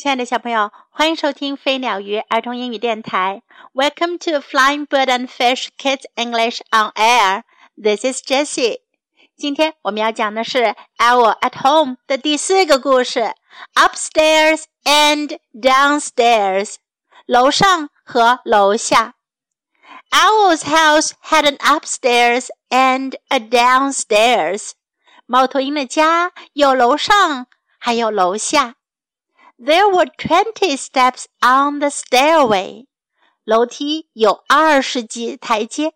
亲爱的小朋友，欢迎收听飞鸟鱼儿童英语电台。Welcome to Flying Bird and Fish Kids English on Air. This is Jessie. 今天我们要讲的是《Owl at Home》的第四个故事：Upstairs and Downstairs，楼上和楼下。Owl's house had an upstairs and a downstairs。猫头鹰的家有楼上，还有楼下。There were twenty steps on the stairway. 楼梯有二十级台阶。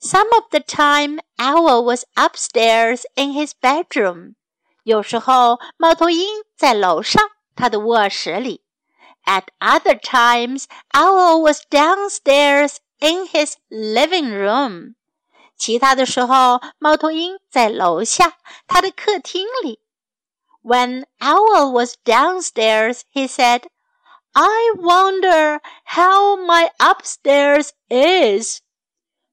Some of the time, Owl was upstairs in his bedroom. 有时候，猫头鹰在楼上，他的卧室里。At other times, Owl was downstairs in his living room. 其他的时候，猫头鹰在楼下，他的客厅里。 when Owl was downstairs, he said, I wonder how my upstairs is.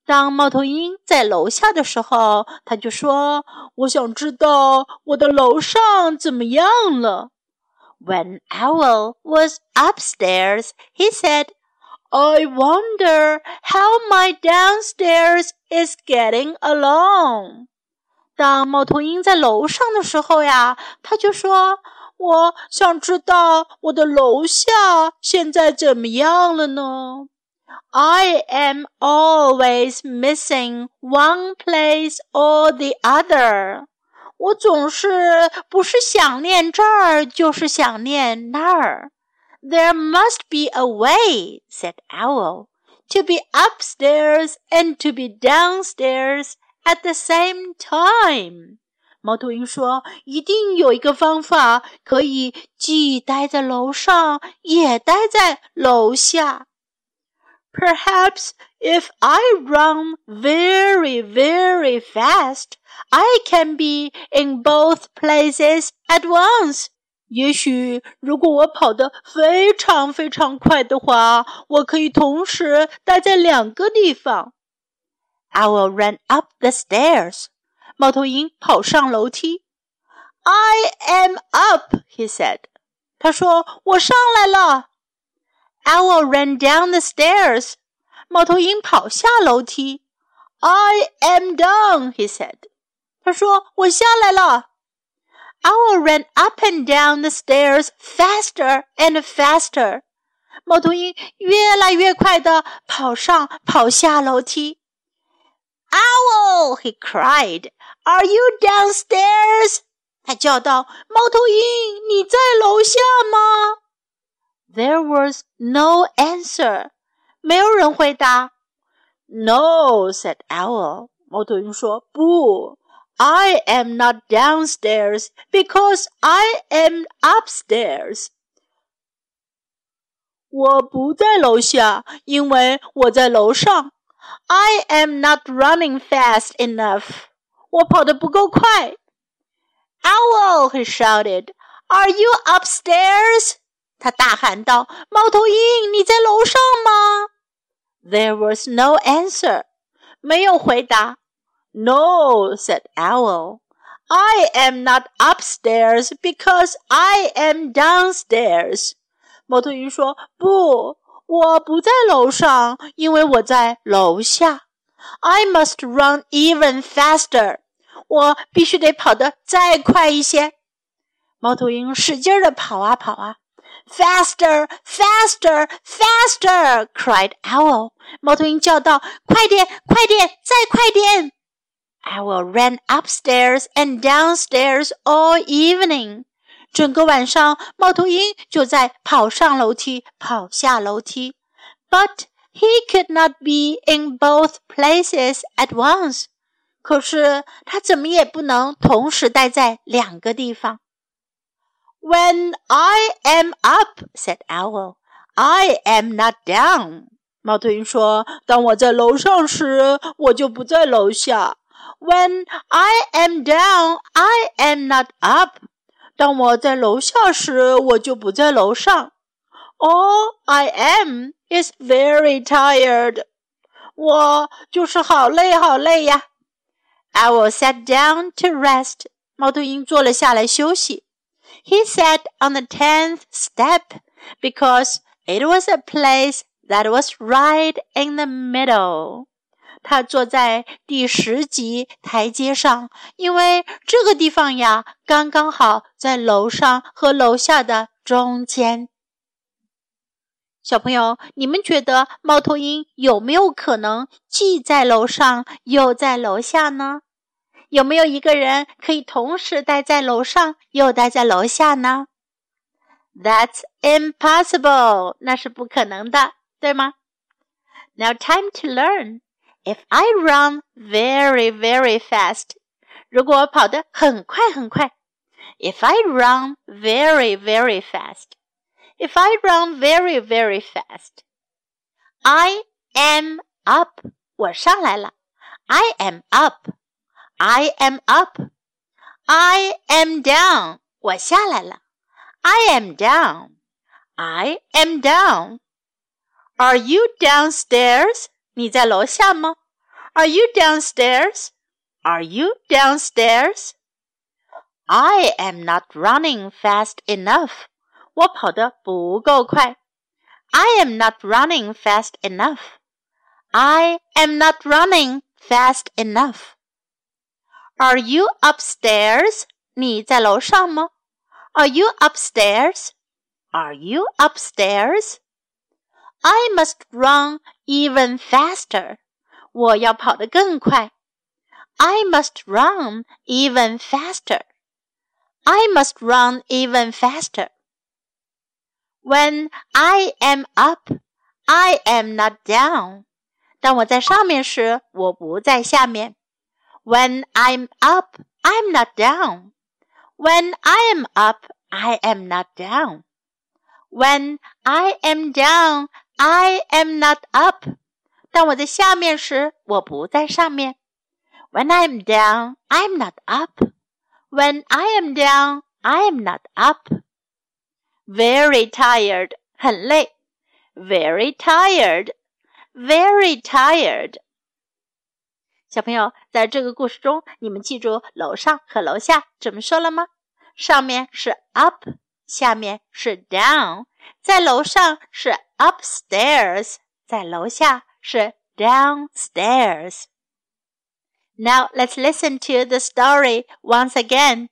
当猫头鹰在楼下的时候，他就说：“我想知道我的楼上怎么样了。” When Owl was upstairs, he said, I wonder how my downstairs is getting along. 当猫头鹰在楼上的时候呀，他就说：“我想知道我的楼下现在怎么样了呢？”I am always missing one place or the other。我总是不是想念这儿，就是想念那儿。There must be a way," said Owl, "to be upstairs and to be downstairs." At the same time，猫头鹰说：“一定有一个方法可以既待在楼上，也待在楼下。Perhaps if I run very, very fast, I can be in both places at once。也许如果我跑得非常非常快的话，我可以同时待在两个地方。” Owl ran up the stairs. 猫头鹰跑上楼梯。I am up, he said. 他说：“我上来了。” Owl ran down the stairs. 猫头鹰跑下楼梯。I am down, he said. 他说：“我下来了。” Owl ran up and down the stairs faster and faster. 猫头鹰越来越快地跑上跑下楼梯。 Owl! he cried. Are you downstairs? 他叫道：“猫头鹰，你在楼下吗？”There was no answer. 没有人回答。No, said Owl. 猫头鹰说：“不，I am not downstairs because I am upstairs. 我不在楼下，因为我在楼上。 I am not running fast enough. 我跑得不够快。Owl, he shouted, "Are you upstairs?" 他大喊道：“猫头鹰，你在楼上吗？”There was no answer. 没有回答。No, said Owl. I am not upstairs because I am downstairs. 猫头鹰说：“不， 我不在楼上，因为我在楼下。I must run even faster。我必须得跑得再快一些。猫头鹰使劲儿地跑啊跑啊。Faster, faster, faster! cried Owl。猫头鹰叫道：“快点，快点，再快点！” Owl ran upstairs and downstairs all evening. 整个晚上，猫头鹰就在跑上楼梯，跑下楼梯。But he could not be in both places at once。可是他怎么也不能同时待在两个地方。When I am up, said Owl, I am not down. 猫头鹰说：“当我在楼上时，我就不在楼下。When I am down, I am not up. 当我在楼下时，我就不在楼上。All I am is very tired。我就是好累好累呀。Owl sat down to rest。猫头鹰坐了下来休息。 He sat on the tenth step because it was a place that was right in the middle. 他坐在第十级台阶上，因为这个地方呀，刚刚好在楼上和楼下的中间。小朋友，你们觉得猫头鹰有没有可能既在楼上又在楼下呢？有没有一个人可以同时待在楼上又待在楼下呢？That's impossible，那是不可能的，对吗？Now time to learn. If I run very very fast，如果我跑得很快很快，If I run very very fast，If I run very very fast，I am up，我上来了，I am up，I am up，I am down，我下来了，I am down，I am down。Are you downstairs？ 你在楼下吗？Are you downstairs? Are you downstairs? I am not running fast enough. 我跑得不够快。I am not running fast enough. I am not running fast enough. Are you upstairs? 你在楼上吗？Are you upstairs? Are you upstairs? I must run even faster. 我要跑得更快。I must run even faster. I must run even faster. When I am up, I am not down. 当我在上面时，我不在下面。When I'm up, I'm not down. When I am up, I am not down. When I am down, I am not up。当我在下面时，我不在上面。When I'm down, I'm not up. When I am down, I am not up. Very tired，很累。Very tired, very tired。小朋友，在这个故事中，你们记住楼上和楼下怎么说了吗？上面是 up，下面是 down。 在楼上是 upstairs，在楼下是 downstairs。Now let's listen to the story once again.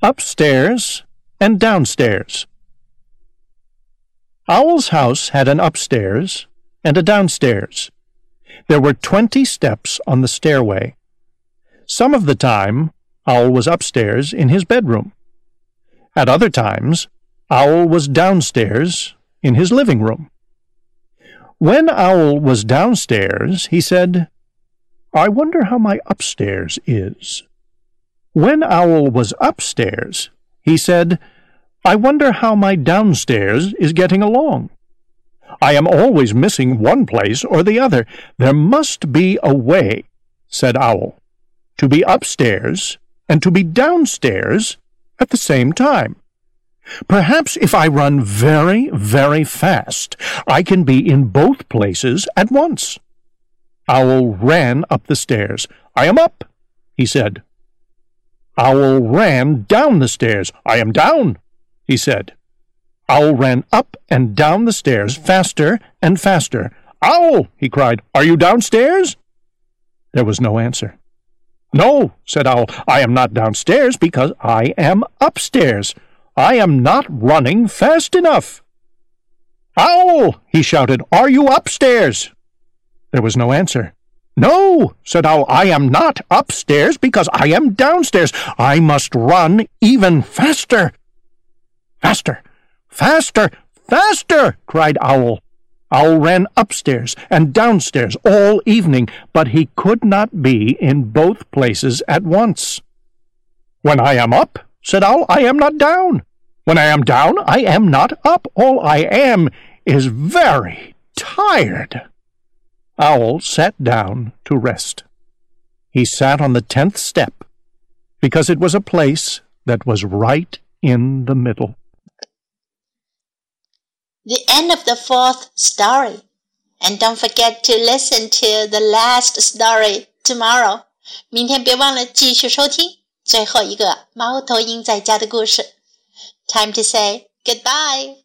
Upstairs and downstairs. Owl's house had an upstairs and a downstairs. There were twenty steps on the stairway. Some of the time, Owl was upstairs in his bedroom. At other times, Owl was downstairs in his living room. When Owl was downstairs, he said, I wonder how my upstairs is. When Owl was upstairs, he said, I wonder how my downstairs is getting along. I am always missing one place or the other. There must be a way, said Owl, to be upstairs and to be downstairs at the same time. Perhaps if I run very, very fast, I can be in both places at once. Owl ran up the stairs. I am up, he said. Owl ran down the stairs. I am down, he said. Owl ran up and down the stairs faster and faster. Owl, he cried, are you downstairs? There was no answer. No, said Owl, I am not downstairs because I am upstairs. I am not running fast enough. Owl! he shouted. Are you upstairs? There was no answer. No, said Owl, I am not upstairs because I am downstairs. I must run even faster. Faster, faster, faster, cried Owl. Owl ran upstairs and downstairs all evening, but he could not be in both places at once. When I am up, said Owl, I am not down. When I am down, I am not up. All I am is very tired. Owl sat down to rest. He sat on the tenth step because it was a place that was right in the middle. The end of the fourth story. And don't forget to listen to the last story tomorrow. 明天别忘了继续收听 最后一个猫头鹰在家的故事。 Time to say goodbye.